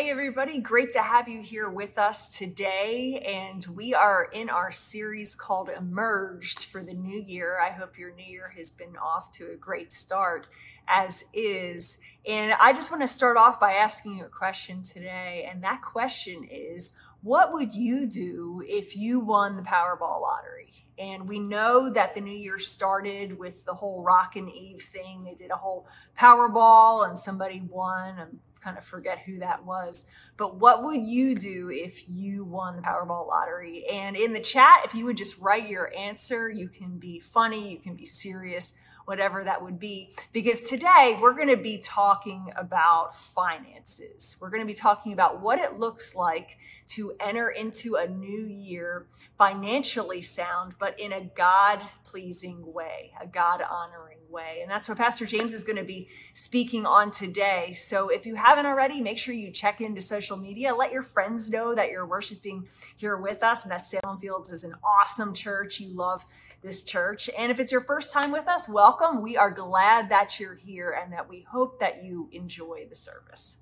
hey, everybody. Great to have you here with us today. And we are in our series called Emerged for the new year. I hope your new year has been off to a great start, as is. And I just want to start off by asking you a question today. And that question is What would you do if you won the Powerball lottery? And we know that the new year started with the whole Rockin' Eve thing. They did a whole Powerball and somebody won. Kind of forget who that was. But what would you do if you won the Powerball lottery? And in the chat, if you would just write your answer, you can be funny, you can be serious whatever that would be. Because today we're going to be talking about finances. We're going to be talking about what it looks like to enter into a new year financially sound, but in a God pleasing way, a God honoring way. And that's what Pastor James is going to be speaking on today. So if you haven't already, make sure you check into social media. Let your friends know that you're worshiping here with us and that Salem Fields is an awesome church. You love this church. And if it's your first time with us, welcome. We are glad that you're here and that we hope that you enjoy the service.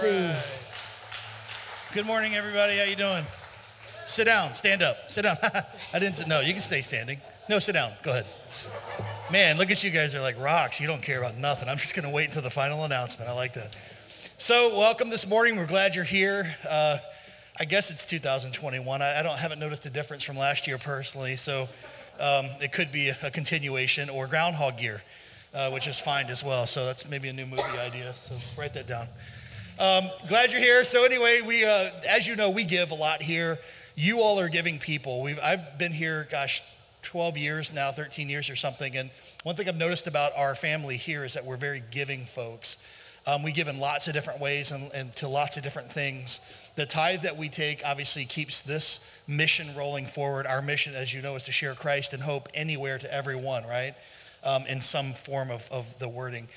Go. Good morning, everybody. How you doing? Sit down. Stand up. Sit down. I didn't say no. You can stay standing. No, sit down. Go ahead. Man, look at you guys. Are like rocks. You don't care about nothing. I'm just gonna wait until the final announcement. I like that. So, welcome this morning. We're glad you're here. Uh, I guess it's 2021. I, I, don't haven't noticed a difference from last year personally. So, um, it could be a, a continuation or groundhog year. Uh, which is fine as well. So that's maybe a new movie idea. So write that down. Um, glad you're here. So anyway, we, uh, as you know, we give a lot here. You all are giving people. We've, I've been here, gosh, 12 years now, 13 years or something. And one thing I've noticed about our family here is that we're very giving folks. Um, we give in lots of different ways and, and to lots of different things. The tithe that we take obviously keeps this mission rolling forward. Our mission, as you know, is to share Christ and hope anywhere to everyone, right? Um, in some form of, of the wording.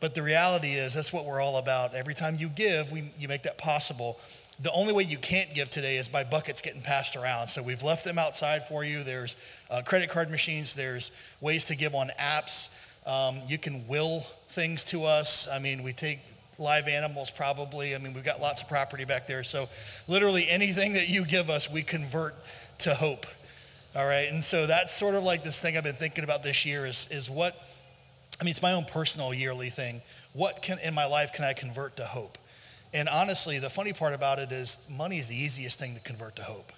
But the reality is, that's what we're all about. Every time you give, we, you make that possible. The only way you can't give today is by buckets getting passed around. So we've left them outside for you. There's uh, credit card machines, there's ways to give on apps. Um, you can will things to us. I mean, we take live animals probably. I mean, we've got lots of property back there. So literally anything that you give us, we convert to hope. All right. And so that's sort of like this thing I've been thinking about this year is, is what I mean, it's my own personal yearly thing. What can in my life can I convert to hope? And honestly, the funny part about it is money is the easiest thing to convert to hope.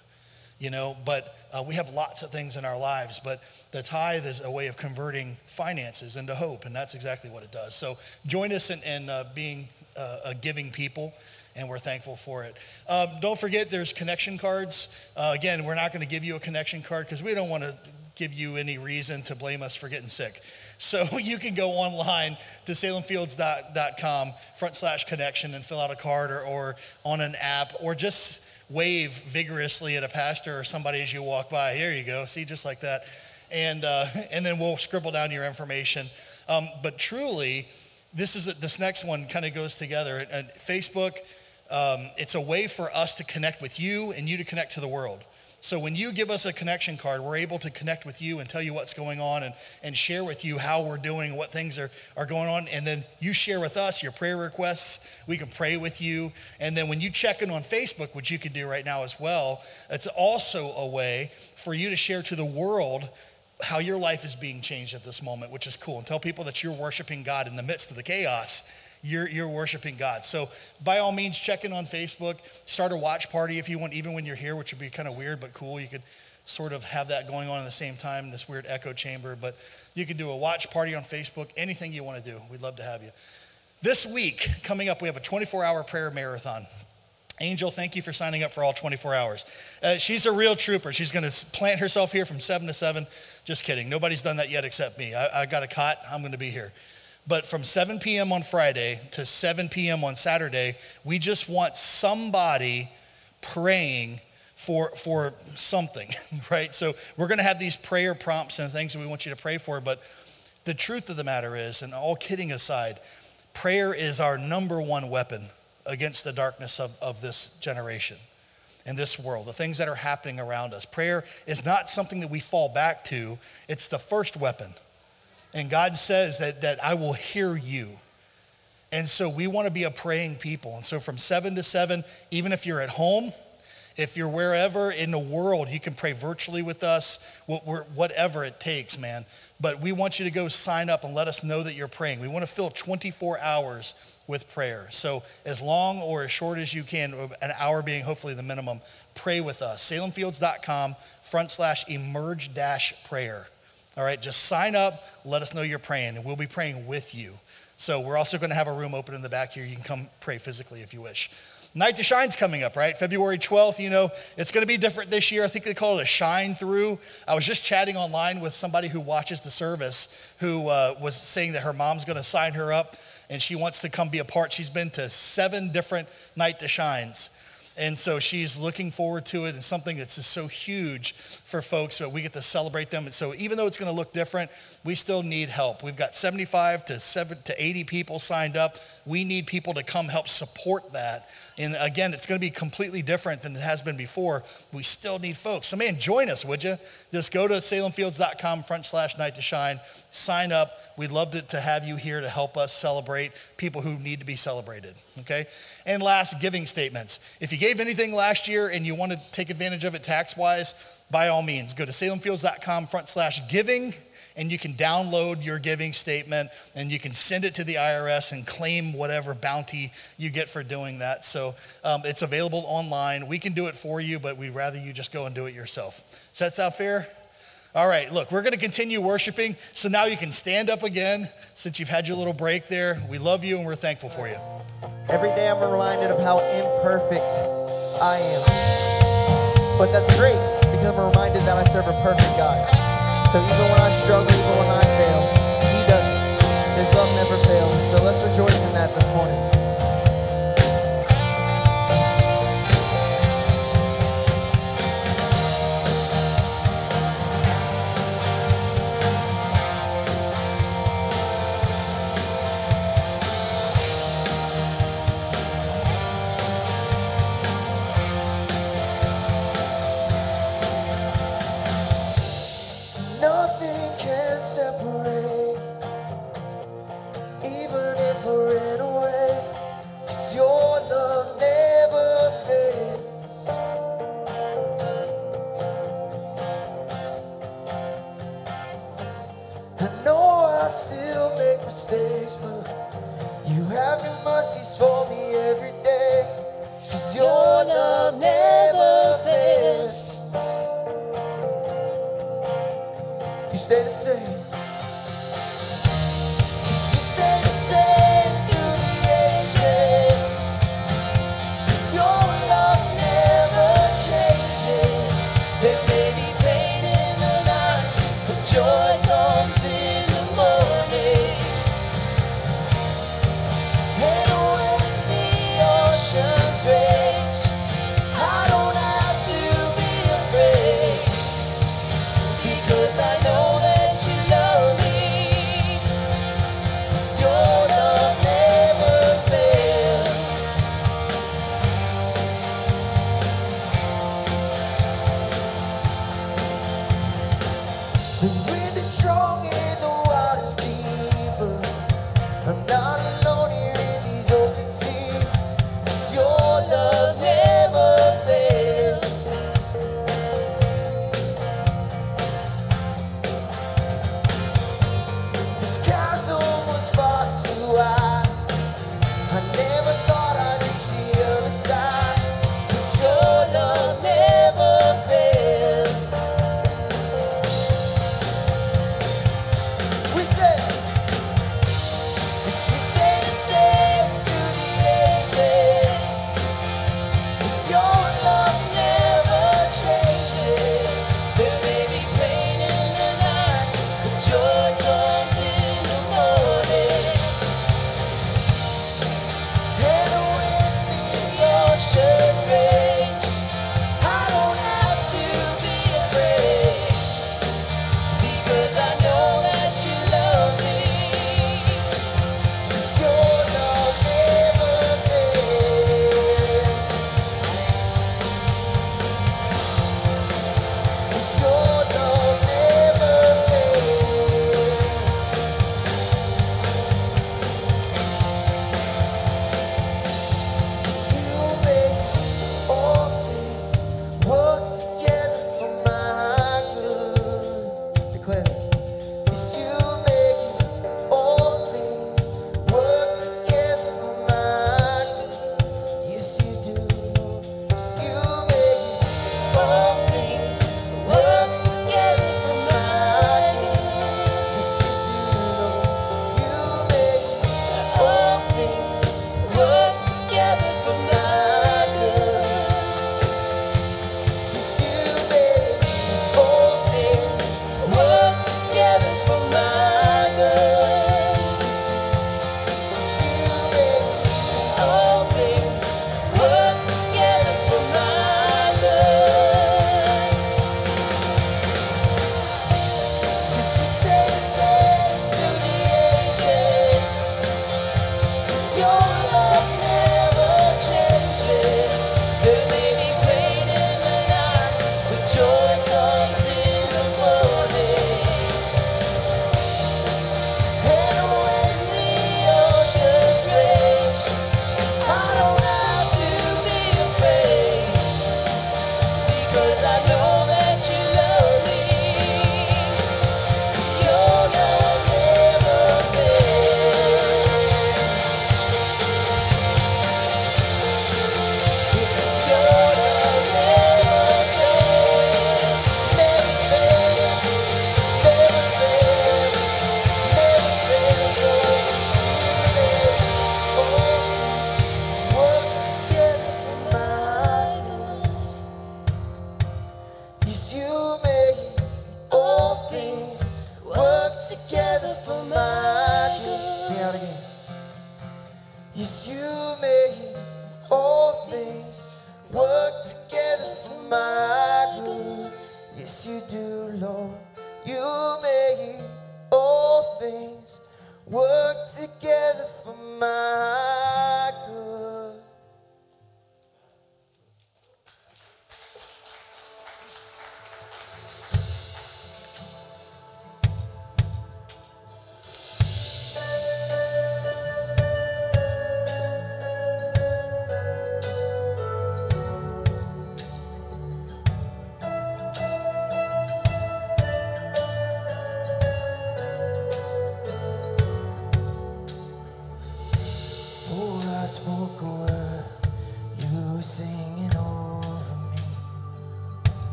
You know, but uh, we have lots of things in our lives, but the tithe is a way of converting finances into hope, and that's exactly what it does. So join us in, in uh, being uh, a giving people and we're thankful for it. Um, don't forget, there's connection cards. Uh, again, we're not going to give you a connection card because we don't want to give you any reason to blame us for getting sick. So you can go online to salemfields.com front slash connection and fill out a card or, or on an app or just wave vigorously at a pastor or somebody as you walk by. Here you go. See, just like that. And, uh, and then we'll scribble down your information. Um, but truly, this is this next one kind of goes together. And Facebook, um, it's a way for us to connect with you and you to connect to the world. So when you give us a connection card, we're able to connect with you and tell you what's going on and, and share with you how we're doing, what things are, are going on. And then you share with us your prayer requests. We can pray with you. And then when you check in on Facebook, which you can do right now as well, it's also a way for you to share to the world how your life is being changed at this moment, which is cool. And tell people that you're worshiping God in the midst of the chaos you're, you're worshiping God. So, by all means, check in on Facebook. Start a watch party if you want, even when you're here, which would be kind of weird but cool. You could sort of have that going on at the same time in this weird echo chamber. But you could do a watch party on Facebook, anything you want to do. We'd love to have you. This week, coming up, we have a 24 hour prayer marathon. Angel, thank you for signing up for all 24 hours. Uh, she's a real trooper. She's going to plant herself here from 7 to 7. Just kidding. Nobody's done that yet except me. I, I got a cot. I'm going to be here. But from 7 p.m. on Friday to 7 p.m. on Saturday, we just want somebody praying for, for something, right? So we're going to have these prayer prompts and things that we want you to pray for. But the truth of the matter is, and all kidding aside, prayer is our number one weapon against the darkness of, of this generation in this world, the things that are happening around us. Prayer is not something that we fall back to, it's the first weapon. And God says that, that I will hear you. And so we want to be a praying people. And so from seven to seven, even if you're at home, if you're wherever in the world, you can pray virtually with us, whatever it takes, man. But we want you to go sign up and let us know that you're praying. We want to fill 24 hours with prayer. So, as long or as short as you can, uh, an hour being hopefully the minimum, pray with us. SalemFields.com front slash emerge dash prayer. All right, just sign up, let us know you're praying, and we'll be praying with you. So we're also going to have a room open in the back here. You can come pray physically if you wish. Night to Shine's coming up, right? February 12th, you know, it's going to be different this year. I think they call it a shine through. I was just chatting online with somebody who watches the service who uh, was saying that her mom's going to sign her up and she wants to come be a part. She's been to seven different Night to Shines. And so she's looking forward to it and something that's just so huge for folks that we get to celebrate them. And so even though it's going to look different, we still need help. We've got 75 to 7 to 80 people signed up. We need people to come help support that. And again, it's going to be completely different than it has been before. We still need folks. So man, join us, would you? Just go to salemfields.com front slash night to shine, sign up. We'd love to, to have you here to help us celebrate people who need to be celebrated. Okay. And last, giving statements. If you gave gave anything last year and you want to take advantage of it tax wise, by all means, go to salemfields.com front slash giving and you can download your giving statement and you can send it to the IRS and claim whatever bounty you get for doing that. So um, it's available online. We can do it for you, but we'd rather you just go and do it yourself. Does that sound fair? All right, look, we're going to continue worshiping. So now you can stand up again since you've had your little break there. We love you and we're thankful for you. Every day I'm reminded of how imperfect I am. But that's great because I'm reminded that I serve a perfect God. So even when I struggle, even when I fail, He doesn't. His love never fails. So let's rejoice in that this morning. stay the same.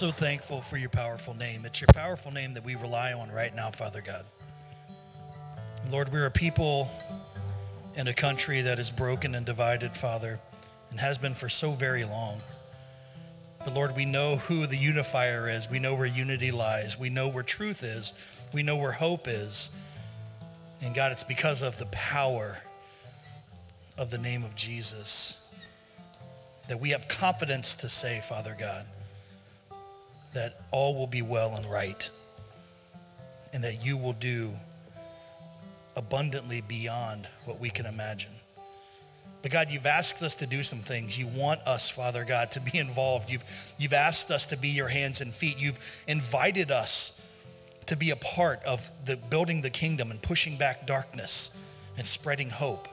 so thankful for your powerful name. It's your powerful name that we rely on right now, Father God. Lord, we're a people in a country that is broken and divided, Father, and has been for so very long. But Lord, we know who the unifier is. We know where unity lies. We know where truth is. We know where hope is. And God, it's because of the power of the name of Jesus that we have confidence to say, Father God, that all will be well and right, and that you will do abundantly beyond what we can imagine. But God, you've asked us to do some things. You want us, Father God, to be involved. You've, you've asked us to be your hands and feet. You've invited us to be a part of the building the kingdom and pushing back darkness and spreading hope.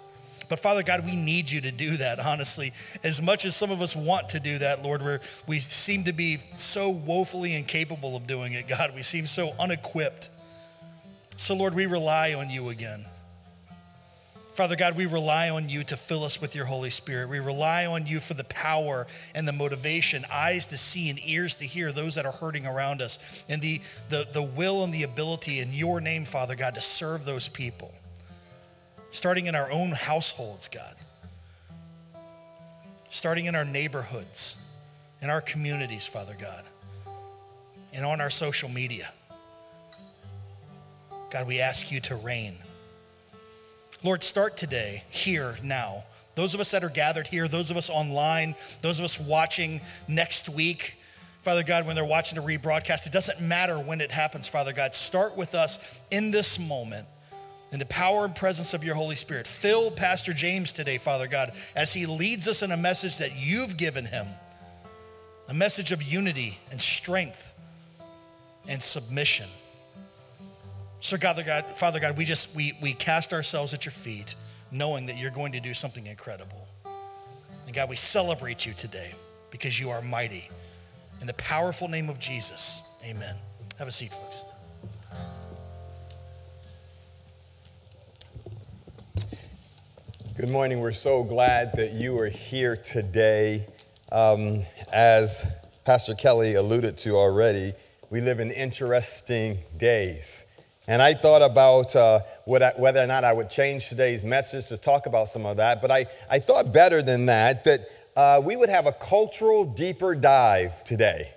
But Father God, we need you to do that, honestly. As much as some of us want to do that, Lord, we we seem to be so woefully incapable of doing it, God. We seem so unequipped. So, Lord, we rely on you again. Father God, we rely on you to fill us with your Holy Spirit. We rely on you for the power and the motivation, eyes to see and ears to hear those that are hurting around us, and the, the, the will and the ability in your name, Father God, to serve those people. Starting in our own households, God. Starting in our neighborhoods, in our communities, Father God, and on our social media. God, we ask you to reign. Lord, start today, here, now. Those of us that are gathered here, those of us online, those of us watching next week, Father God, when they're watching a rebroadcast, it doesn't matter when it happens, Father God. Start with us in this moment in the power and presence of your Holy Spirit. Fill Pastor James today, Father God, as he leads us in a message that you've given him a message of unity and strength and submission. So, God, God, Father God, we just we we cast ourselves at your feet, knowing that you're going to do something incredible. And God, we celebrate you today because you are mighty. In the powerful name of Jesus, amen. Have a seat, folks. Good morning. We're so glad that you are here today. Um, as Pastor Kelly alluded to already, we live in interesting days. And I thought about uh, I, whether or not I would change today's message to talk about some of that, but I, I thought better than that, that uh, we would have a cultural deeper dive today.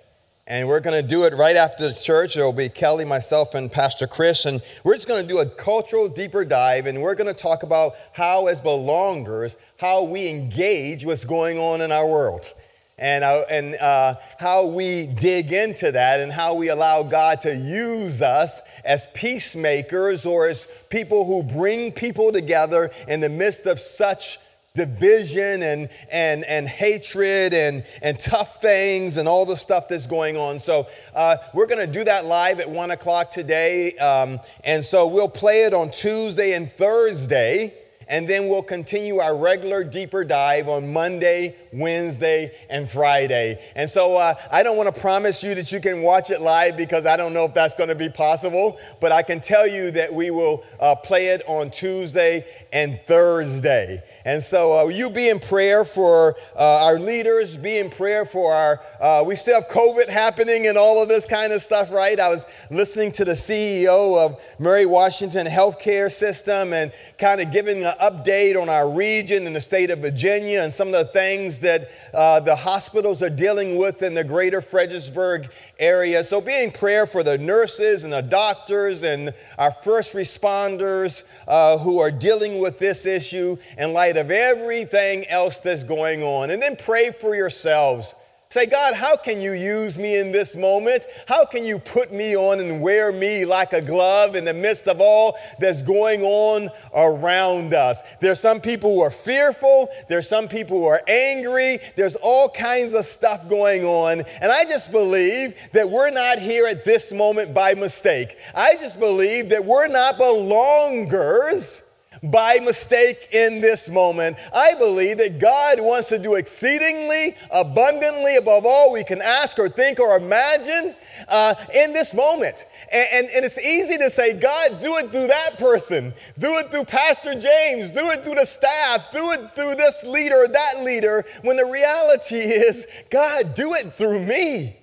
And we're going to do it right after church. It'll be Kelly, myself, and Pastor Chris. And we're just going to do a cultural deeper dive. And we're going to talk about how, as belongers, how we engage what's going on in our world. And, uh, and uh, how we dig into that and how we allow God to use us as peacemakers or as people who bring people together in the midst of such division and, and, and hatred and, and tough things and all the stuff that's going on. So, uh, we're going to do that live at one o'clock today. Um, and so, we'll play it on Tuesday and Thursday. And then we'll continue our regular deeper dive on Monday, Wednesday, and Friday. And so uh, I don't want to promise you that you can watch it live because I don't know if that's going to be possible. But I can tell you that we will uh, play it on Tuesday and Thursday. And so uh, you be in prayer for uh, our leaders, be in prayer for our, uh, we still have COVID happening and all of this kind of stuff, right? I was listening to the CEO of Mary Washington Healthcare System and kind of giving update on our region and the state of Virginia and some of the things that uh, the hospitals are dealing with in the greater Fredericksburg area. So be in prayer for the nurses and the doctors and our first responders uh, who are dealing with this issue in light of everything else that's going on. And then pray for yourselves. Say, God, how can you use me in this moment? How can you put me on and wear me like a glove in the midst of all that's going on around us? There's some people who are fearful. There's some people who are angry. There's all kinds of stuff going on. And I just believe that we're not here at this moment by mistake. I just believe that we're not belongers by mistake in this moment. I believe that God wants to do exceedingly abundantly above all we can ask or think or imagine uh, in this moment. And, and, and it's easy to say, God, do it through that person, do it through Pastor James, do it through the staff, do it through this leader that leader, when the reality is, God, do it through me.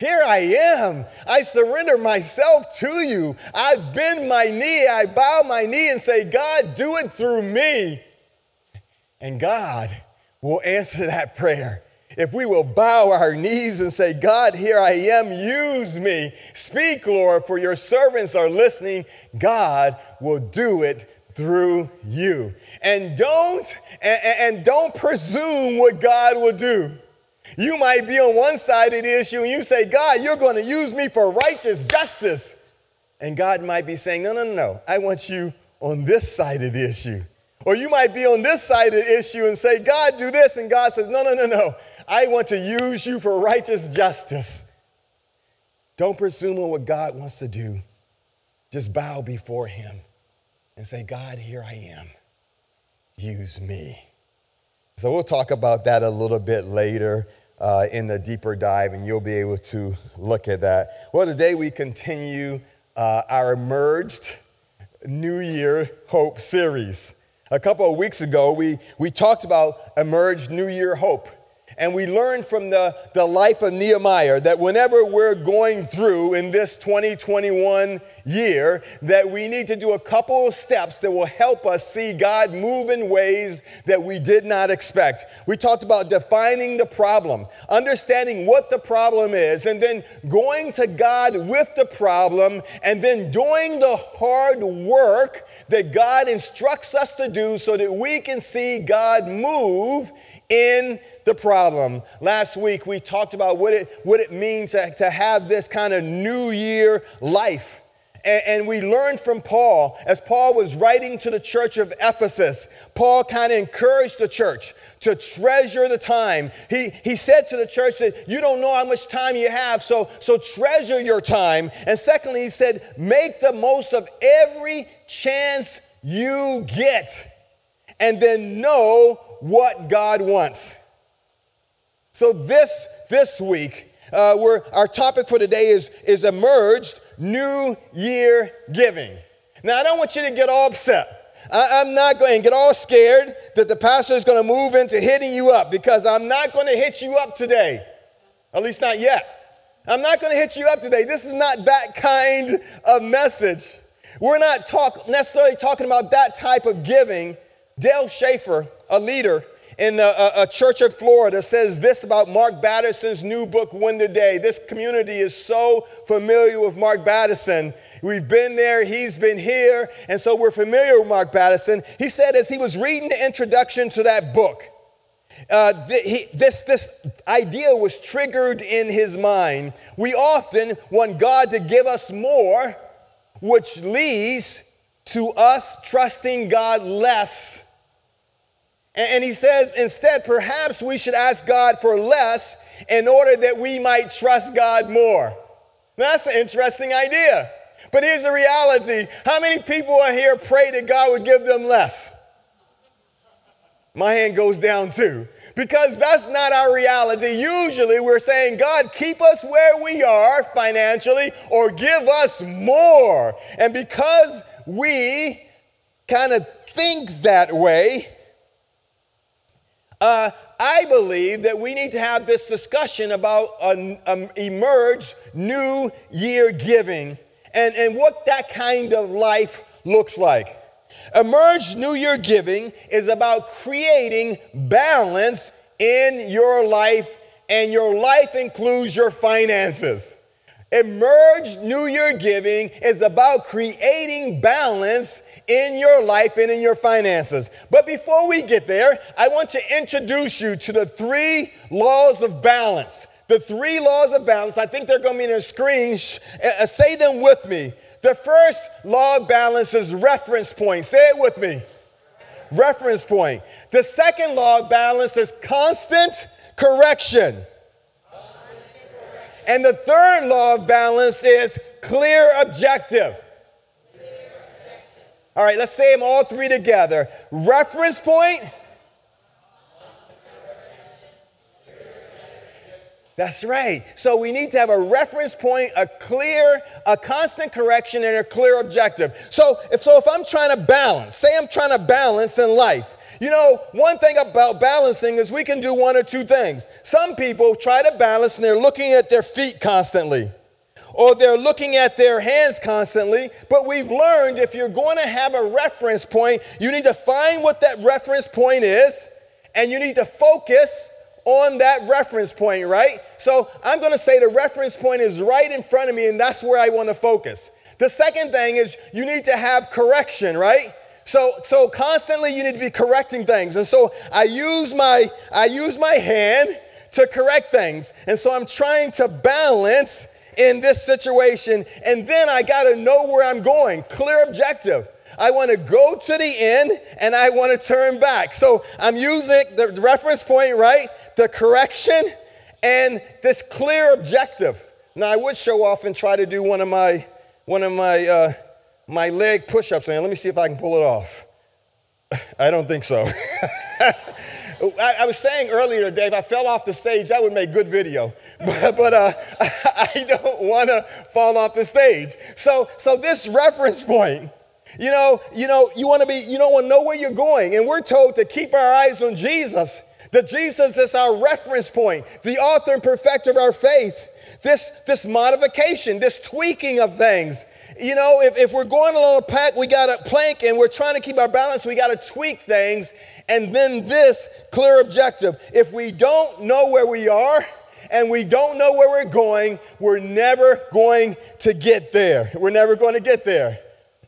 Here I am. I surrender myself to you. I bend my knee, I bow my knee and say, God, do it through me. And God will answer that prayer if we will bow our knees and say, God, here I am, use me. Speak, Lord, for your servants are listening. God will do it through you. And don't and, and don't presume what God will do. You might be on one side of the issue and you say, God, you're going to use me for righteous justice. And God might be saying, No, no, no, no. I want you on this side of the issue. Or you might be on this side of the issue and say, God, do this. And God says, No, no, no, no. I want to use you for righteous justice. Don't presume on what God wants to do. Just bow before Him and say, God, here I am. Use me. So we'll talk about that a little bit later uh, in the deeper dive, and you'll be able to look at that. Well, today we continue uh, our emerged New Year Hope series. A couple of weeks ago, we, we talked about emerged New Year Hope. And we learn from the, the life of Nehemiah that whenever we're going through in this 2021 year, that we need to do a couple of steps that will help us see God move in ways that we did not expect. We talked about defining the problem, understanding what the problem is, and then going to God with the problem, and then doing the hard work that God instructs us to do so that we can see God move in the problem. Last week we talked about what it, what it means to, to have this kind of new year life. And, and we learned from Paul, as Paul was writing to the church of Ephesus, Paul kind of encouraged the church to treasure the time. He, he said to the church that you don't know how much time you have, so, so treasure your time. And secondly, he said, make the most of every chance you get. And then know what God wants. So this this week, uh, we're, our topic for today is is emerged New Year giving. Now I don't want you to get all upset. I, I'm not going to get all scared that the pastor is going to move into hitting you up because I'm not going to hit you up today. At least not yet. I'm not going to hit you up today. This is not that kind of message. We're not talk, necessarily talking about that type of giving. Dale Schaefer, a leader in a, a church of Florida, says this about Mark Batterson's new book, Win the Day. This community is so familiar with Mark Batterson. We've been there, he's been here, and so we're familiar with Mark Batterson. He said as he was reading the introduction to that book, uh, th- he, this, this idea was triggered in his mind. We often want God to give us more, which leads to us trusting God less. And, he says, instead, perhaps we should ask God for less in order that we might trust God more. Now, that's an interesting idea. But here's the reality how many people are here pray that God would give them less? My hand goes down too. Because that's not our reality. Usually we're saying, God, keep us where we are financially or give us more. And because we kind of think that way, uh, I believe that we need to have this discussion about an um, emerged new year giving and, and what that kind of life looks like. Emerged New Year giving is about creating balance in your life, and your life includes your finances. Emerged New Year giving is about creating balance in your life and in your finances. But before we get there, I want to introduce you to the three laws of balance. The three laws of balance, I think they're going to be in the screen. Uh, say them with me. The first law of balance is reference point. Say it with me. Reference point. The second law of balance is constant correction. And the third law of balance is clear objective. All right, let's say them all three together. Reference point. That's right. So we need to have a reference point, a clear, a constant correction, and a clear objective. So if so, if I'm trying to balance, say I'm trying to balance in life. You know, one thing about balancing is we can do one or two things. Some people try to balance and they're looking at their feet constantly or they're looking at their hands constantly. But we've learned if you're going to have a reference point, you need to find what that reference point is and you need to focus on that reference point, right? So I'm going to say the reference point is right in front of me, and that's where I want to focus. The second thing is you need to have correction, right? So, so constantly you need to be correcting things. And so I use my I use my hand to correct things. And so I'm trying to balance in this situation. And then I got to know where I'm going. Clear objective. I want to go to the end and I want to turn back. So I'm using the reference point, right? The correction and this clear objective. Now I would show off and try to do one of my one of my uh, my leg push-ups. And let me see if I can pull it off. I don't think so. I, I was saying earlier if I fell off the stage, that would make good video. But, but uh, I don't want to fall off the stage. So, so this reference point, you know, you know, you want to be, you don't want to know where you're going, and we're told to keep our eyes on Jesus. That Jesus is our reference point, the author and perfecter of our faith. This, this modification, this tweaking of things. You know, if, if we're going along a pack, we got a plank and we're trying to keep our balance, we got to tweak things. And then this clear objective. If we don't know where we are and we don't know where we're going, we're never going to get there. We're never going to get there.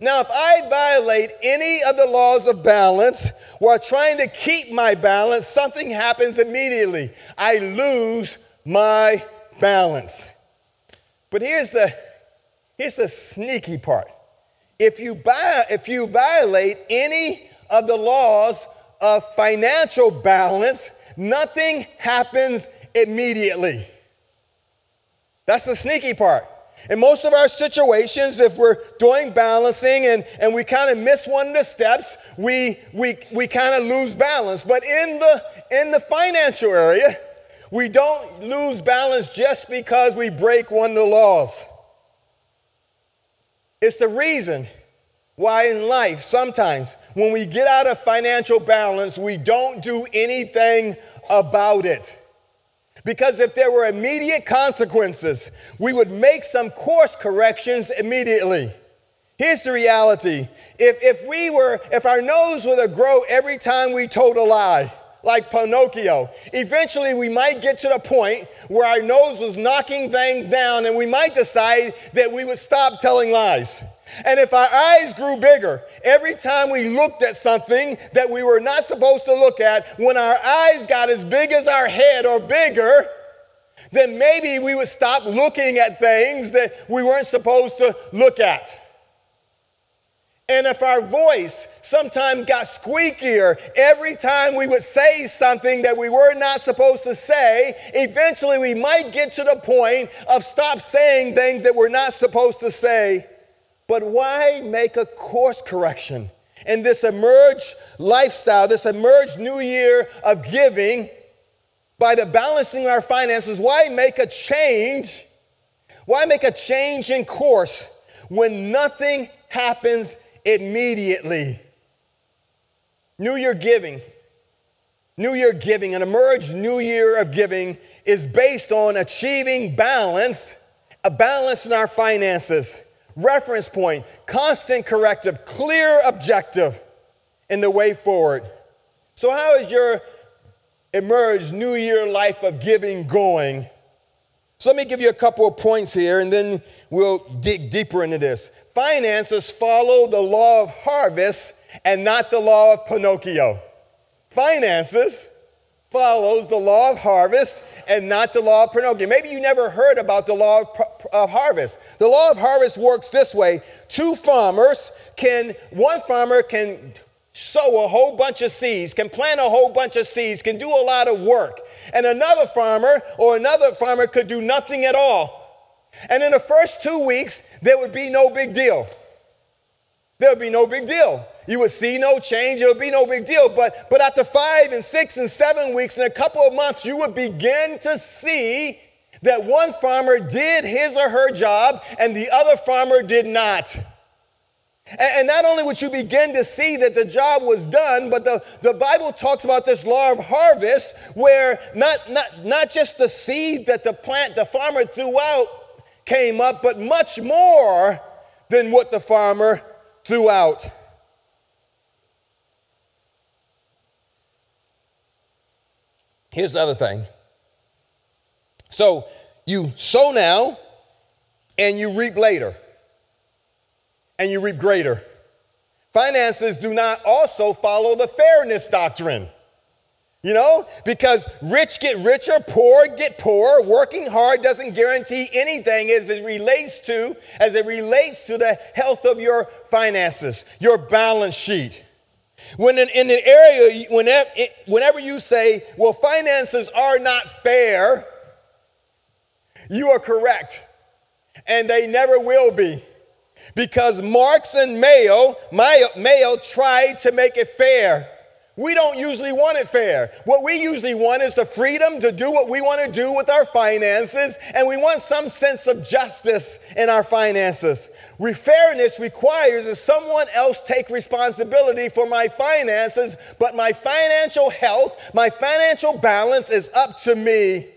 Now, if I violate any of the laws of balance while trying to keep my balance, something happens immediately. I lose my balance. But here's the, here's the sneaky part. If you, buy, if you violate any of the laws of financial balance, nothing happens immediately. That's the sneaky part. In most of our situations, if we're doing balancing and, and we kind of miss one of the steps, we, we, we kind of lose balance. But in the, in the financial area, we don't lose balance just because we break one of the laws. It's the reason why in life, sometimes when we get out of financial balance, we don't do anything about it. Because if there were immediate consequences, we would make some course corrections immediately. Here's the reality. If, if we were, if our nose were to grow every time we told a lie, like Pinocchio, eventually we might get to the point where our nose was knocking things down and we might decide that we would stop telling lies. And if our eyes grew bigger every time we looked at something that we were not supposed to look at, when our eyes got as big as our head or bigger, then maybe we would stop looking at things that we weren't supposed to look at. And if our voice sometimes got squeakier every time we would say something that we were not supposed to say, eventually we might get to the point of stop saying things that we're not supposed to say. But why make a course correction in this emerged lifestyle, this emerged new year of giving by the balancing our finances? Why make a change? Why make a change in course when nothing happens immediately? New Year giving, New Year giving, an emerged New Year of giving is based on achieving balance, a balance in our finances reference point, constant corrective, clear objective in the way forward. So, how is your emerged New Year life of giving going? So, let me give you a couple of points here and then we'll dig deeper into this. Finances follow the law of harvest and not the law of Pinocchio. Finances follows the law of harvest and not the law of Pinocchio. Maybe you never heard about the law of, of, harvest. The law of harvest works this way two farmers can, one farmer can sow a whole bunch of seeds, can plant a whole bunch of seeds, can do a lot of work. And another farmer or another farmer could do nothing at all. And in the first two weeks, there would be no big deal. There would be no big deal. You would see no change, it would be no big deal. But, but after five and six and seven weeks and a couple of months, you would begin to see that one farmer did his or her job and the other farmer did not. And, not only would you begin to see that the job was done, but the, the Bible talks about this law of harvest where not, not, not just the seed that the plant, the farmer threw out came up, but much more than what the farmer threw out. Here's the other thing. So you sow now and you reap later, and you reap greater. Finances do not also follow the fairness doctrine. You know, because rich get richer, poor get poorer. Working hard doesn't guarantee anything as it relates to as it relates to the health of your finances, your balance sheet. When in, in an area, whenever, whenever you say, "Well, finances are not fair," you are correct, and they never will be, because Marx and Mao, Mao, Mao tried to make it fair. We don't usually want it fair. What we usually want is the freedom to do what we want to do with our finances, and we want some sense of justice in our finances. Fairness requires that someone else take responsibility for my finances, but my financial health, my financial balance is up to me.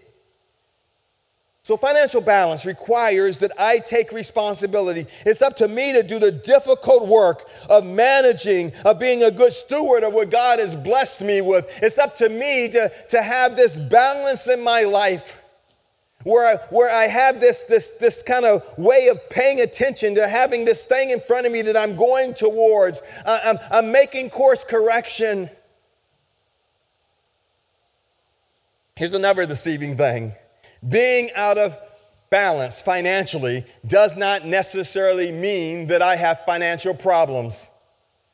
So, financial balance requires that I take responsibility. It's up to me to do the difficult work of managing, of being a good steward of what God has blessed me with. It's up to me to, to have this balance in my life where I, where I have this, this, this kind of way of paying attention to having this thing in front of me that I'm going towards. I, I'm, I'm making course correction. Here's another deceiving thing being out of balance financially does not necessarily mean that I have financial problems.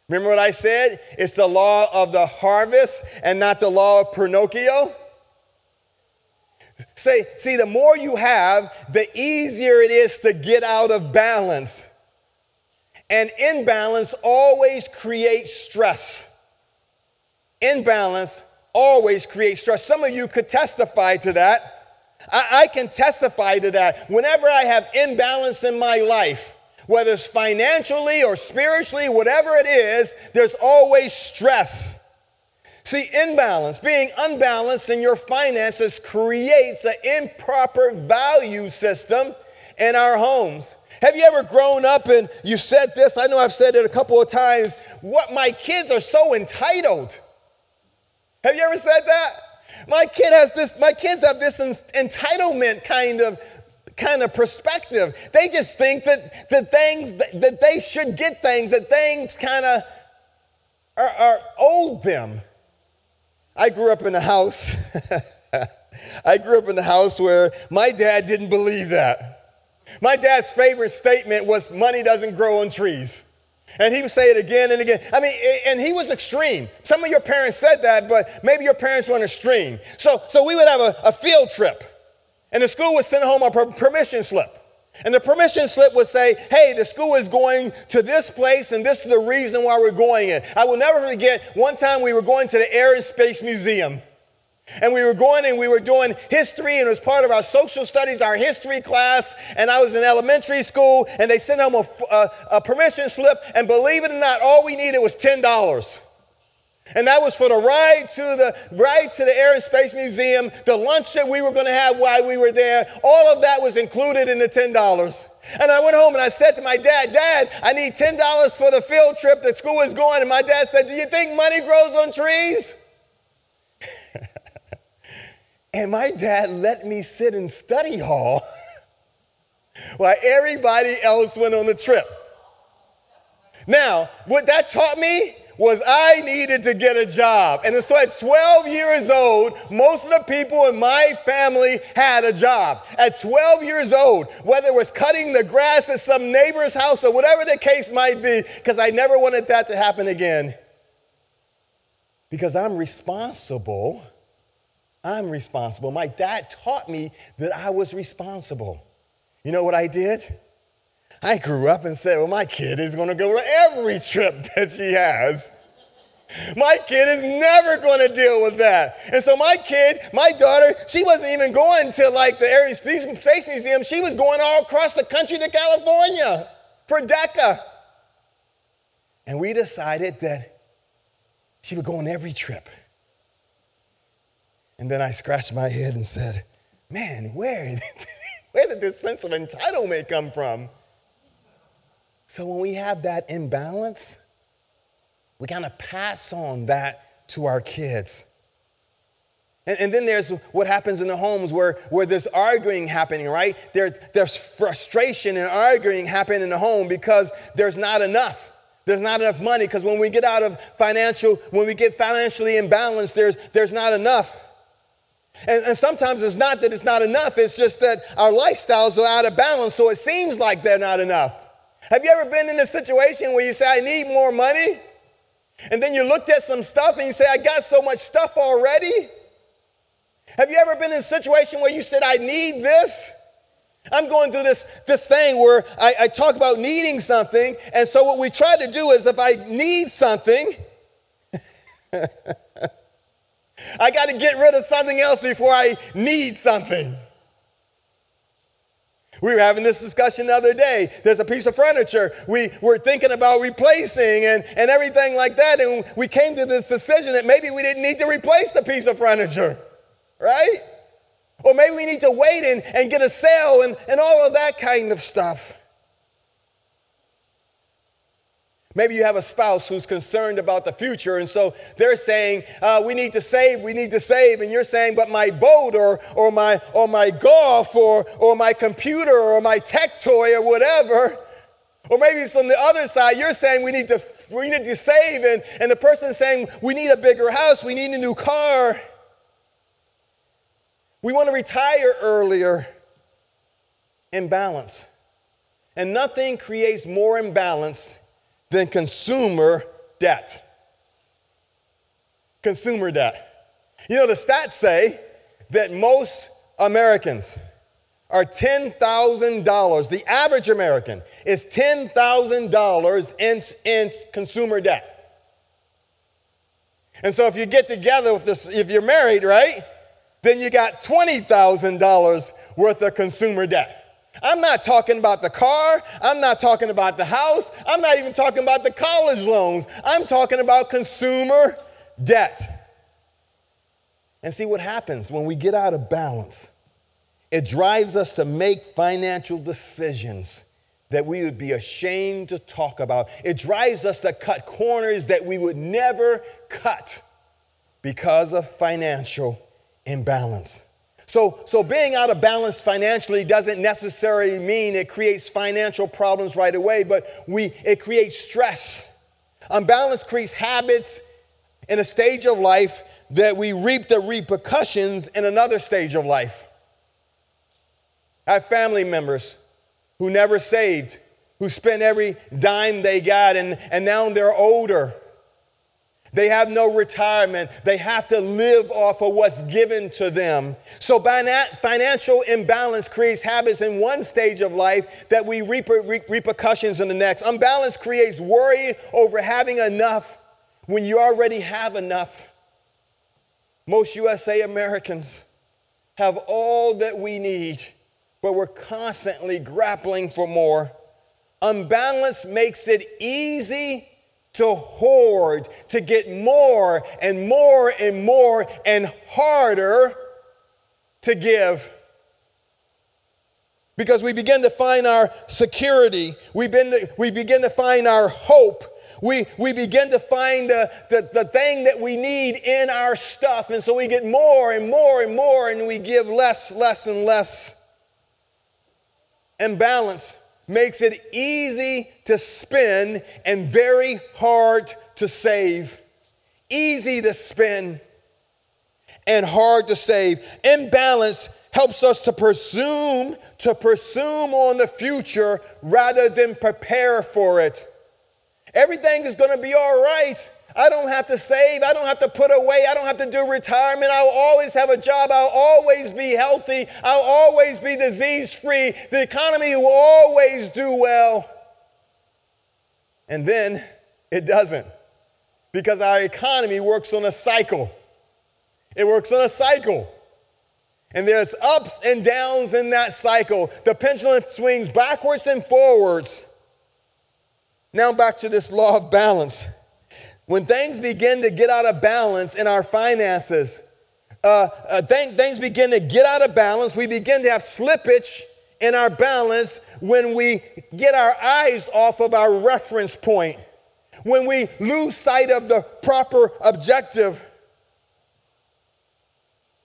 Remember what I said? It's the law of the harvest and not the law of Pinocchio. Say, see, the more you have, the easier it is to get out of balance. And imbalance always creates stress. Imbalance always creates stress. Some of you could testify to that. I, I can testify to that. Whenever I have imbalance in my life, whether it's financially or spiritually, whatever it is, there's always stress. See, imbalance, being unbalanced in your finances creates an improper value system in our homes. Have you ever grown up and you said this? I know I've said it a couple of times. What my kids are so entitled. Have you ever said that? My kid has this, my kids have this entitlement kind of kind of perspective. They just think that the things that, that they should get things, that things kind of are, are owed them. I grew up in a house. I grew up in a house where my dad didn't believe that. My dad's favorite statement was money doesn't grow on trees. And he would say it again and again. I mean, and he was extreme. Some of your parents said that, but maybe your parents weren't extreme. So, so we would have a, a field trip, and the school would send home a per- permission slip. And the permission slip would say, hey, the school is going to this place, and this is the reason why we're going it. I will never forget one time we were going to the Air and Space Museum. And we were going and we were doing history, and it was part of our social studies, our history class. And I was in elementary school, and they sent home a, a, a permission slip. And believe it or not, all we needed was $10. And that was for the ride to the ride to the Air and Space Museum, the lunch that we were going to have while we were there. All of that was included in the ten dollars. And I went home and I said to my dad, Dad, I need ten dollars for the field trip that school is going. And my dad said, Do you think money grows on trees? and my dad let me sit in study hall while everybody else went on the trip. Now, what that taught me was I needed to get a job. And so at 12 years old, most of the people in my family had a job. At 12 years old, whether it was cutting the grass at some neighbor's house or whatever the case might be, because I never wanted that to happen again. Because I'm responsible. I'm responsible. My dad taught me that I was responsible. You know what I did? I grew up and said, well, my kid is going to go to every trip that she has. My kid is never going to deal with that. And so my kid, my daughter, she wasn't even going to like the Air Space Museum. She was going all across the country to California for DECA. And we decided that she would go on every trip. And then I scratched my head and said, man, where, where did this sense of entitlement come from? So when we have that imbalance, we kind of pass on that to our kids. And, and then there's what happens in the homes where, where there's arguing happening, right? There, there's frustration and arguing happening in the home because there's not enough. There's not enough money because when we get out of financial, when we get financially imbalanced, there's, there's not enough. And, and sometimes it's not that it's not enough, it's just that our lifestyles are out of balance, so it seems like they're not enough. Have you ever been in a situation where you say, I need more money? And then you looked at some stuff and you say, I got so much stuff already? Have you ever been in a situation where you said, I need this? I'm going through this, this thing where I, I talk about needing something. And so, what we try to do is if I need something, I got to get rid of something else before I need something. We were having this discussion the other day. There's a piece of furniture we were thinking about replacing and, and everything like that. And we came to this decision that maybe we didn't need to replace the piece of furniture, right? Or maybe we need to wait and, and get a sale and, and all of that kind of stuff. Maybe you have a spouse who's concerned about the future, and so they're saying, uh, "We need to save, we need to save," and you're saying, "But my boat, or or my or my golf, or or my computer, or my tech toy, or whatever." Or maybe it's on the other side, you're saying we need to we need to save, and, and the person's saying we need a bigger house, we need a new car. We want to retire earlier. Imbalance. And nothing creates more imbalance than consumer debt. Consumer debt. You know, the stats say that most Americans are $10,000. The average American is $10,000 in, in consumer debt. And so if you get together with this, if you're married, right, then you got $20,000 worth of consumer debt. I'm not talking about the car. I'm not talking about the house. I'm not even talking about the college loans. I'm talking about consumer debt. And see what happens when we get out of balance. It drives us to make financial decisions that we would be ashamed to talk about. It drives us to cut corners that we would never cut because of financial imbalance. So, so being out of balance financially doesn't necessarily mean it creates financial problems right away, but we, it creates stress. Unbalance creates habits in a stage of life that we reap the repercussions in another stage of life. I have family members who never saved, who spent every dime they got, and, and now they're older they have no retirement. They have to live off of what's given to them. So, financial imbalance creates habits in one stage of life that we reap repercussions in the next. Unbalance creates worry over having enough when you already have enough. Most USA Americans have all that we need, but we're constantly grappling for more. Unbalance makes it easy to hoard, to get more and more and more and harder to give. Because we begin to find our security, we begin to, we begin to find our hope, we, we begin to find the, the, the thing that we need in our stuff. And so we get more and more and more, and we give less, less, and less. Imbalance makes it easy to spend and very hard to save. Easy to spend and hard to save. Imbalance helps us to presume, to presume on the future rather than prepare for it. Everything is going to be all right. I don't have to save. I don't have to put away. I don't have to do retirement. I'll always have a job. I'll always be healthy. I'll always be disease free. The economy will always do well. And then it doesn't because our economy works on a cycle. It works on a cycle. And there's ups and downs in that cycle. The pendulum swings backwards and forwards. Now, back to this law of balance. When things begin to get out of balance in our finances, uh, uh, th- things begin to get out of balance. We begin to have slippage in our balance when we get our eyes off of our reference point, when we lose sight of the proper objective.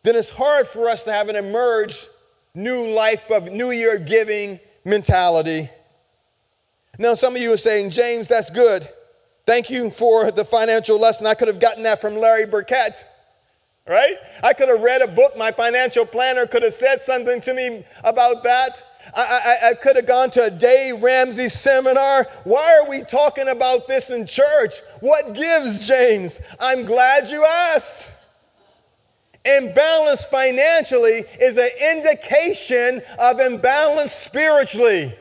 then it's hard for us to have an emerged new life of New Year giving mentality. Now, some of you are saying, James, that's good. Thank you for the financial lesson. I could have gotten that from Larry Burkett, right? I could have read a book. My financial planner could have said something to me about that. I, I, I could have gone to a Dave Ramsey seminar. Why are we talking about this in church? What gives, James? I'm glad you asked. Imbalance financially is an indication of imbalance spiritually.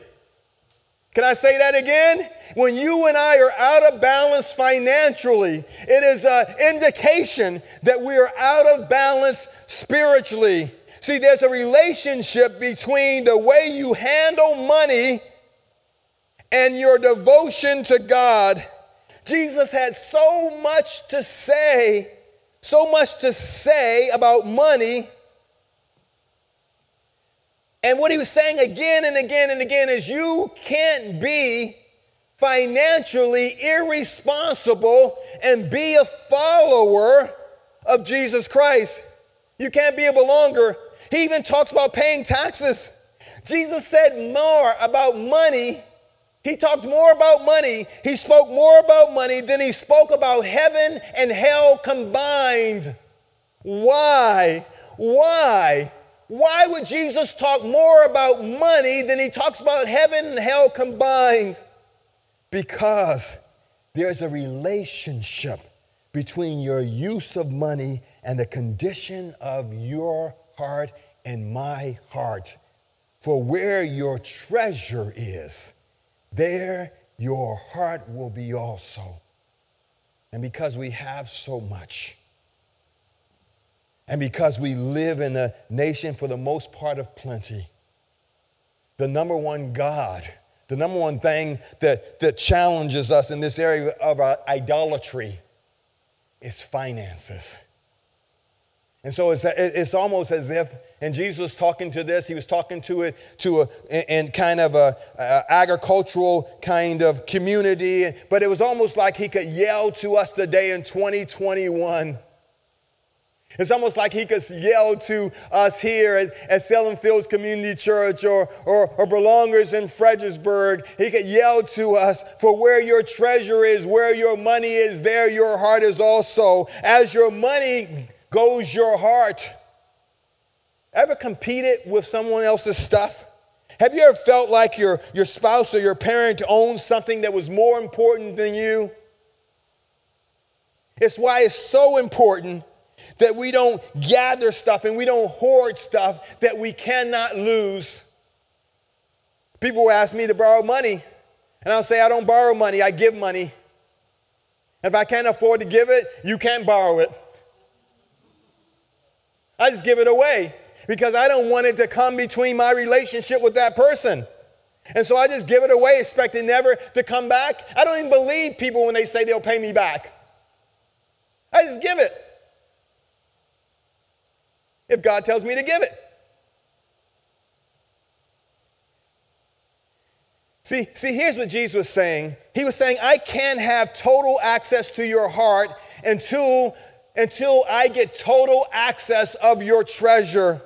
Can I say that again? When you and I are out of balance financially, it is an indication that we are out of balance spiritually. See, there's a relationship between the way you handle money and your devotion to God. Jesus had so much to say, so much to say about money. And what he was saying again and again and again is you can't be financially irresponsible and be a follower of Jesus Christ. You can't be a belonger. He even talks about paying taxes. Jesus said more about money. He talked more about money. He spoke more about money than he spoke about heaven and hell combined. Why? Why? Why would Jesus talk more about money than he talks about heaven and hell combined? Because there's a relationship between your use of money and the condition of your heart and my heart. For where your treasure is, there your heart will be also. And because we have so much, and because we live in a nation for the most part of plenty, the number one God, the number one thing that, that challenges us in this area of our idolatry is finances. And so it's, it's almost as if, and Jesus was talking to this, he was talking to it to a, in kind of a, a agricultural kind of community, but it was almost like he could yell to us today in 2021. It's almost like he could yell to us here at, at Salem Fields Community Church or, or, or Belongers in Fredericksburg. He could yell to us, For where your treasure is, where your money is, there your heart is also. As your money goes your heart. Ever competed with someone else's stuff? Have you ever felt like your, your spouse or your parent owned something that was more important than you? It's why it's so important that we don't gather stuff and we don't hoard stuff that we cannot lose. People will ask me to borrow money, and I'll say, I don't borrow money, I give money. If I can't afford to give it, you can't borrow it. I just give it away because I don't want it to come between my relationship with that person. And so I just give it away, expecting never to come back. I don't even believe people when they say they'll pay me back. I just give it if God tells me to give it. See, see, here's what Jesus was saying. He was saying, I can't have total access to your heart until, until I get total access of your treasure.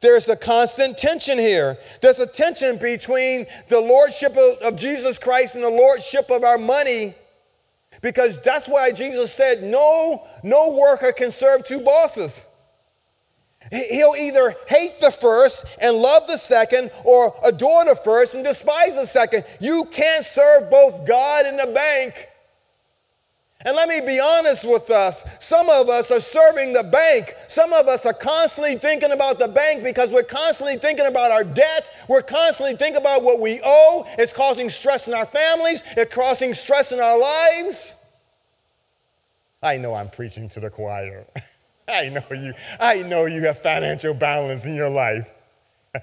There's a constant tension here. There's a tension between the lordship of, of Jesus Christ and the lordship of our money. Because that's why Jesus said, no, no worker can serve two bosses. He'll either hate the first and love the second, or adore the first and despise the second. You can't serve both God and the bank. And let me be honest with us. Some of us are serving the bank. Some of us are constantly thinking about the bank because we're constantly thinking about our debt. We're constantly thinking about what we owe. It's causing stress in our families, it's causing stress in our lives. I know I'm preaching to the choir. I know you. I know you have financial balance in your life.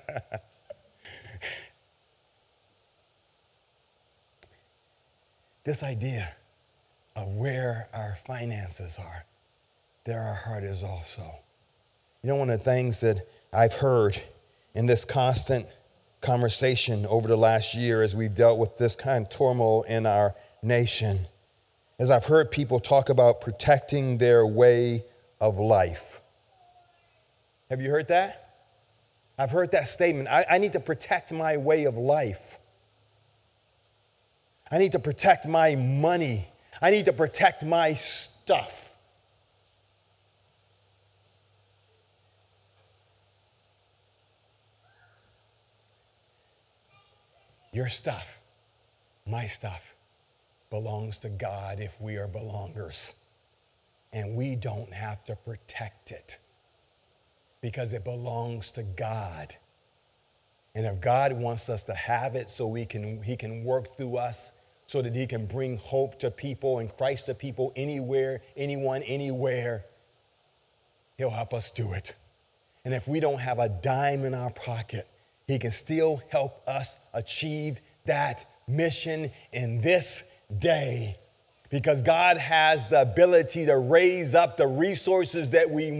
this idea of where our finances are, there our heart is also. You know, one of the things that I've heard in this constant conversation over the last year as we've dealt with this kind of turmoil in our nation is I've heard people talk about protecting their way of life. Have you heard that? I've heard that statement. I, I need to protect my way of life. I need to protect my money. I need to protect my stuff. Your stuff, my stuff, belongs to God if we are belongers. And we don't have to protect it because it belongs to God. And if God wants us to have it so we can, He can work through us, so that He can bring hope to people and Christ to people anywhere, anyone, anywhere, He'll help us do it. And if we don't have a dime in our pocket, He can still help us achieve that mission in this day. Because God has the ability to raise up the resources that we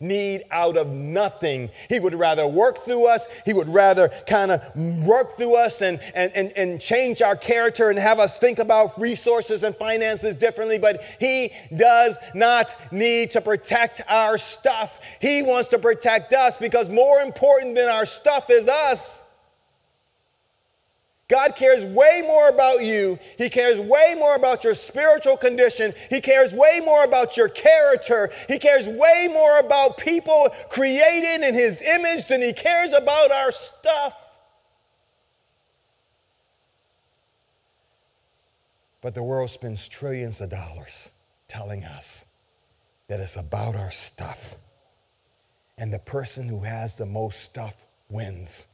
need out of nothing. He would rather work through us, He would rather kind of work through us and, and, and, and change our character and have us think about resources and finances differently. But He does not need to protect our stuff. He wants to protect us because more important than our stuff is us. God cares way more about you. He cares way more about your spiritual condition. He cares way more about your character. He cares way more about people created in His image than He cares about our stuff. But the world spends trillions of dollars telling us that it's about our stuff. And the person who has the most stuff wins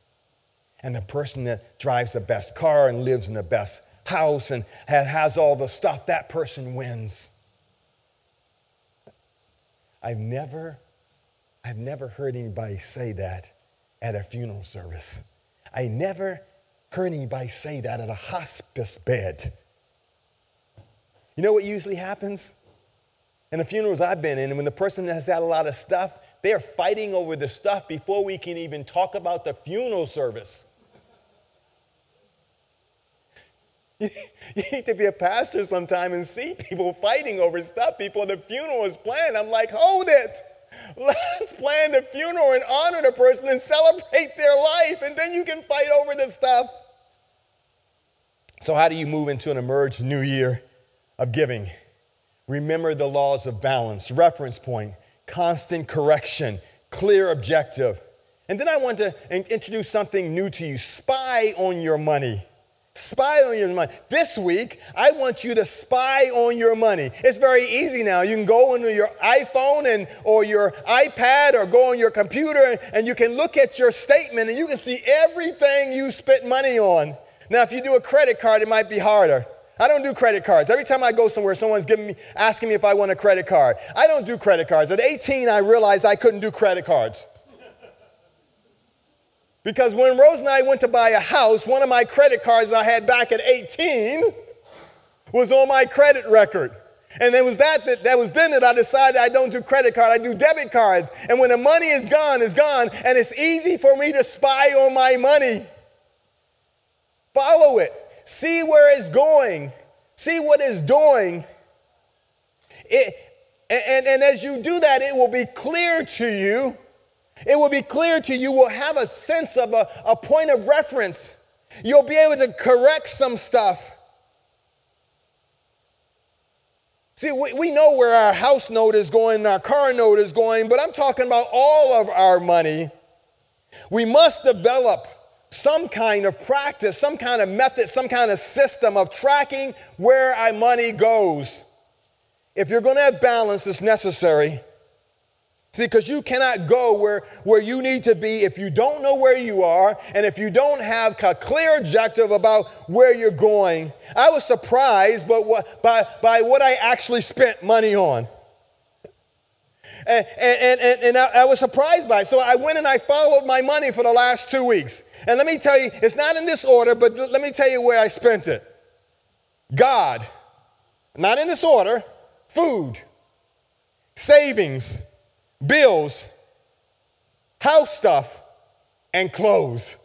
and the person that drives the best car and lives in the best house and has all the stuff, that person wins. I've never, I've never heard anybody say that at a funeral service. I never heard anybody say that at a hospice bed. You know what usually happens? In the funerals I've been in, when the person has had a lot of stuff, they are fighting over the stuff before we can even talk about the funeral service. You need to be a pastor sometime and see people fighting over stuff before the funeral is planned. I'm like, hold it. Let's plan the funeral and honor the person and celebrate their life, and then you can fight over the stuff. So, how do you move into an emerged new year of giving? Remember the laws of balance, reference point, constant correction, clear objective. And then I want to introduce something new to you spy on your money. Spy on your money. This week, I want you to spy on your money. It's very easy now. You can go into your iPhone and or your iPad or go on your computer and you can look at your statement and you can see everything you spent money on. Now, if you do a credit card, it might be harder. I don't do credit cards. Every time I go somewhere, someone's giving me, asking me if I want a credit card. I don't do credit cards. At 18, I realized I couldn't do credit cards. Because when Rose and I went to buy a house, one of my credit cards I had back at 18 was on my credit record. And it was that, that that was then that I decided I don't do credit card, I do debit cards. And when the money is gone, it's gone, and it's easy for me to spy on my money. Follow it. See where it's going. See what it's doing. It, and, and as you do that, it will be clear to you it will be clear to you, you will have a sense of a, a point of reference. You'll be able to correct some stuff. See, we, we know where our house note is going, our car note is going, but I'm talking about all of our money. We must develop some kind of practice, some kind of method, some kind of system of tracking where our money goes. If you're going to have balance, it's necessary. See, because you cannot go where, where you need to be if you don't know where you are and if you don't have a clear objective about where you're going. I was surprised by what, by, by what I actually spent money on. And, and, and, and I, I was surprised by it. So I went and I followed my money for the last two weeks. And let me tell you, it's not in this order, but let me tell you where I spent it. God, not in this order, food, savings, bills, house stuff, and clothes.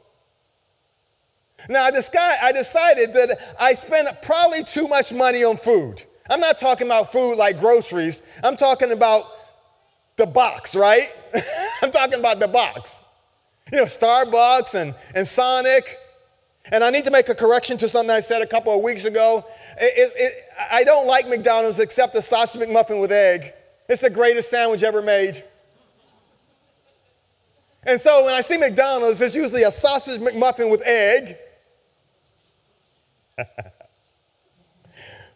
Now, I decided that I spent probably too much money on food. I'm not talking about food like groceries, I'm talking about the box, right? I'm talking about the box. You know, Starbucks and, and Sonic. And I need to make a correction to something I said a couple of weeks ago. It- it- it- I don't like McDonald's except the sausage McMuffin with egg. It's the greatest sandwich ever made. And so when I see McDonald's, it's usually a sausage McMuffin with egg.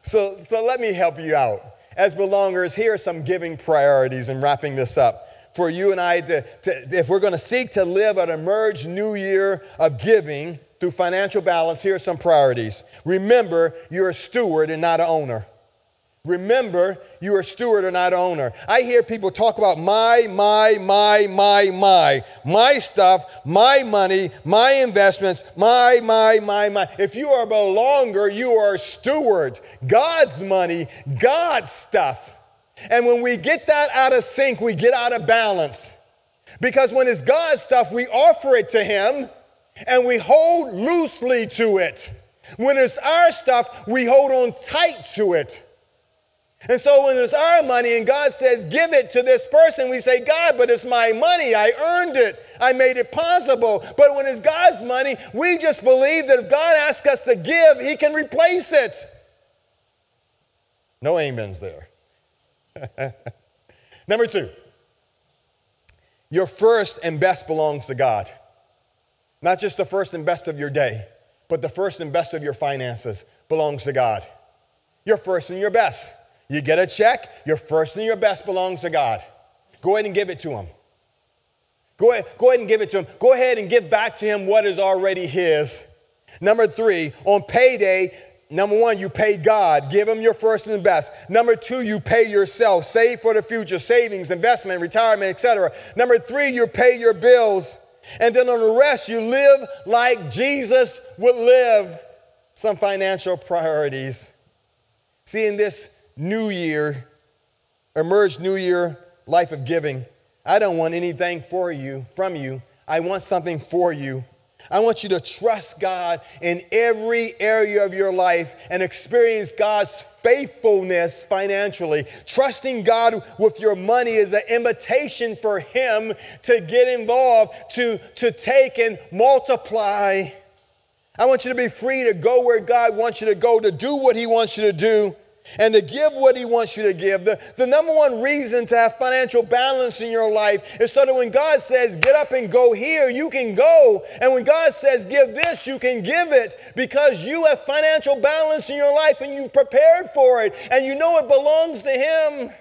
so, so let me help you out. As belongers, here are some giving priorities in wrapping this up. For you and I, to, to, if we're going to seek to live an emerged new year of giving through financial balance, here are some priorities. Remember, you're a steward and not an owner. Remember, you're steward or not owner. I hear people talk about my, my, my, my, my, my stuff, my money, my investments, my, my, my, my. If you are a belonger, you are steward. God's money, God's stuff. And when we get that out of sync, we get out of balance. Because when it's God's stuff, we offer it to Him and we hold loosely to it. When it's our stuff, we hold on tight to it. And so when it's our money and God says, give it to this person, we say, God, but it's my money. I earned it. I made it possible. But when it's God's money, we just believe that if God asks us to give, He can replace it. No amens there. Number two, your first and best belongs to God. Not just the first and best of your day, but the first and best of your finances belongs to God. Your first and your best. You get a check, your first and your best belongs to God. Go ahead and give it to Him. Go ahead, go ahead and give it to Him. Go ahead and give back to Him what is already His. Number three, on payday, number one, you pay God. Give Him your first and best. Number two, you pay yourself. Save for the future, savings, investment, retirement, etc. Number three, you pay your bills. And then on the rest, you live like Jesus would live. Some financial priorities. See, in this new year, emerged new year life of giving, I don't want anything for you, from you. I want something for you. I want you to trust God in every area of your life and experience God's faithfulness financially. Trusting God with your money is an invitation for Him to get involved, to, to take and multiply. I want you to be free to go where God wants you to go, to do what He wants you to do, and to give what He wants you to give. The, the number one reason to have financial balance in your life is so that when God says, get up and go here, you can go. And when God says, give this, you can give it because you have financial balance in your life and you've prepared for it and you know it belongs to Him.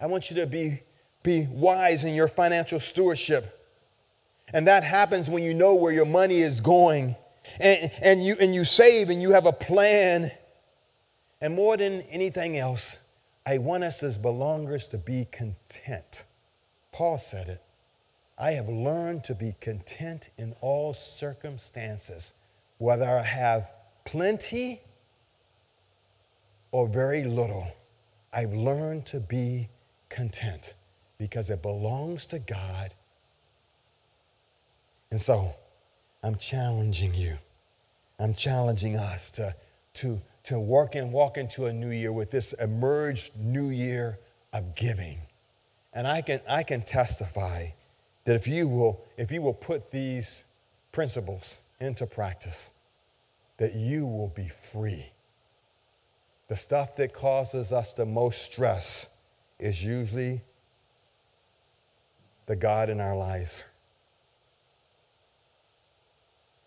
I want you to be, be wise in your financial stewardship. And that happens when you know where your money is going and, and, you, and you save and you have a plan. And more than anything else, I want us as belongers to be content. Paul said it. I have learned to be content in all circumstances, whether I have plenty or very little. I've learned to be content because it belongs to God and so I'm challenging you. I'm challenging us to, to, to work and walk into a new year with this emerged new year of giving. And I can, I can testify that if you, will, if you will put these principles into practice, that you will be free. The stuff that causes us the most stress is usually the God in our lives.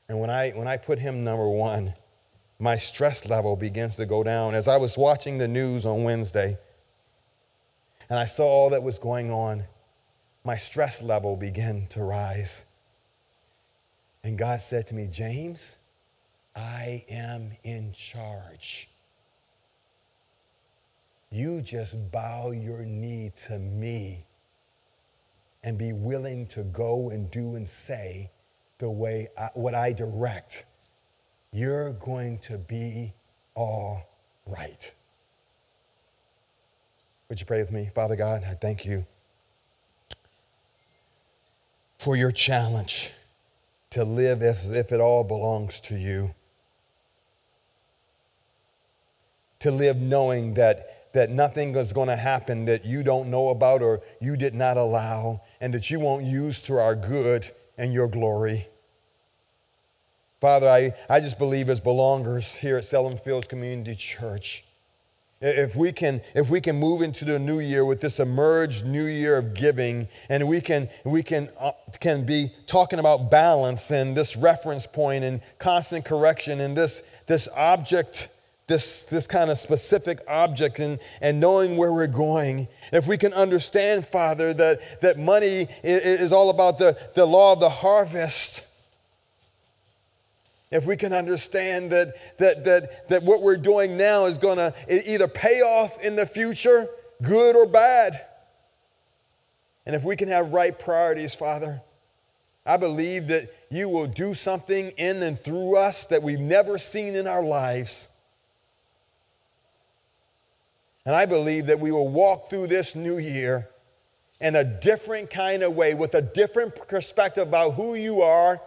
And when I, when I put him number one, my stress level begins to go down. As I was watching the news on Wednesday and I saw all that was going on, my stress level began to rise. And God said to me, James, I am in charge. You just bow your knee to me and be willing to go and do and say the way I, what I direct, you're going to be all right. Would you pray with me? Father God, I thank you for your challenge to live as if it all belongs to you. To live knowing that, that nothing is going to happen that you don't know about or you did not allow and that you won't use to our good and your glory. Father, I, I just believe as belongers here at Salem Fields Community Church, if we can, if we can move into the new year with this emerged new year of giving, and we can, we can, uh, can be talking about balance and this reference point and constant correction and this, this object, this, this kind of specific object and, and knowing where we're going. If we can understand, Father, that, that money i- i- is all about the, the law of the harvest if we can understand that, that, that, that what we're doing now is going to either pay off in the future, good or bad. And if we can have right priorities, Father, I believe that you will do something in and through us that we've never seen in our lives. And I believe that we will walk through this new year in a different kind of way, with a different perspective about who you are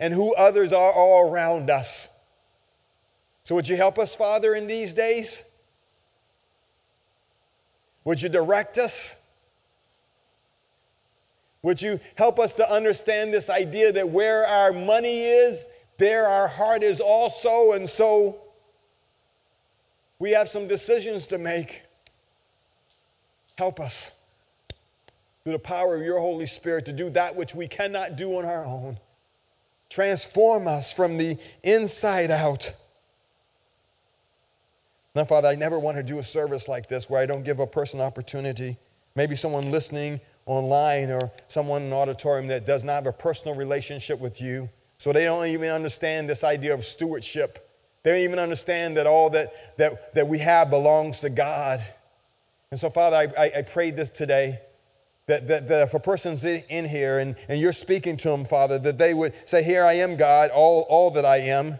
and who others are all around us. So, would you help us, Father, in these days? Would you direct us? Would you help us to understand this idea that where our money is, there our heart is also? And so we have some decisions to make. Help us through the power of your Holy Spirit to do that which we cannot do on our own. Transform us from the inside out. Now, Father, I never want to do a service like this where I don't give a person opportunity. Maybe someone listening online or someone in an auditorium that does not have a personal relationship with you. So they don't even understand this idea of stewardship. They don't even understand that all that, that, that we have belongs to God. And so, Father, I, I, I prayed this today that, that, that if a person's in here and, and you're speaking to them, Father, that they would say, Here I am, God, all, all that I am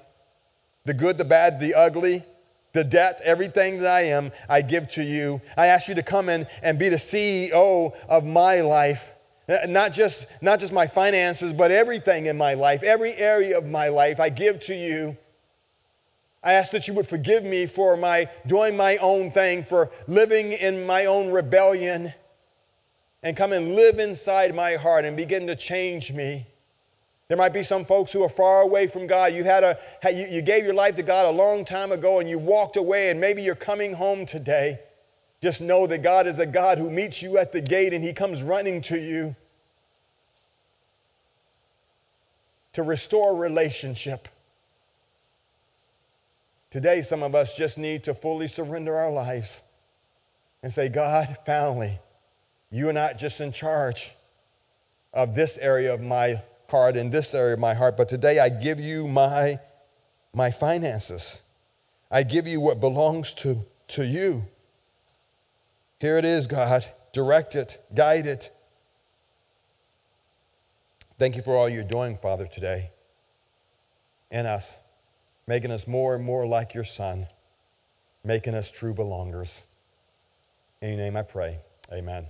the good, the bad, the ugly, the debt, everything that I am, I give to you. I ask you to come in and be the CEO of my life. Uh, Not just, not just my finances, but everything in my life, every area of my life, I give to you. I ask that you would forgive me for my doing my own thing, for living in my own rebellion, and come and live inside my heart and begin to change me. There might be some folks who are far away from God. You, had a, you, gave your life to God a long time ago and you walked away, and maybe you're coming home today. Just know that God is a God who meets you at the gate and He comes running to you to restore relationship. Today, some of us just need to fully surrender our lives and say, God, finally, you are not just in charge of this area of my heart and this area of my heart, but today I give you my, my finances. I give you what belongs to, to you. Here it is, God. Direct it, guide it. Thank you for all you're doing, Father, today in us, making us more and more like your Son, making us true belongers. In your name I pray. Amen.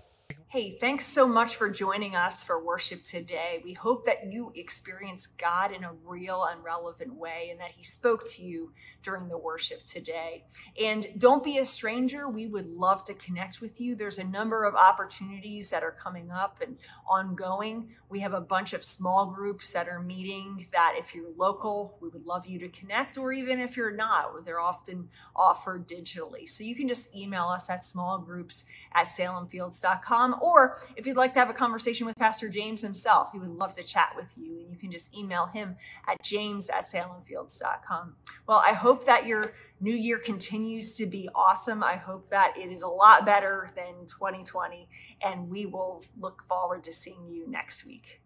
Hey, thanks so much for joining us for worship today. We hope that you experienced God in a real and relevant way and that He spoke to you during the worship today. And don't be a stranger. We would love to connect with you. There's a number of opportunities that are coming up and ongoing. We have a bunch of small groups that are meeting that if you're local, we would love you to connect, or even if you're not, they're often offered digitally. So you can just email us at smallgroups at salemfields.com. Or if you'd like to have a conversation with Pastor James himself, he would love to chat with you. And you can just email him at james at salemfields.com. Well, I hope that your new year continues to be awesome. I hope that it is a lot better than 2020. And we will look forward to seeing you next week.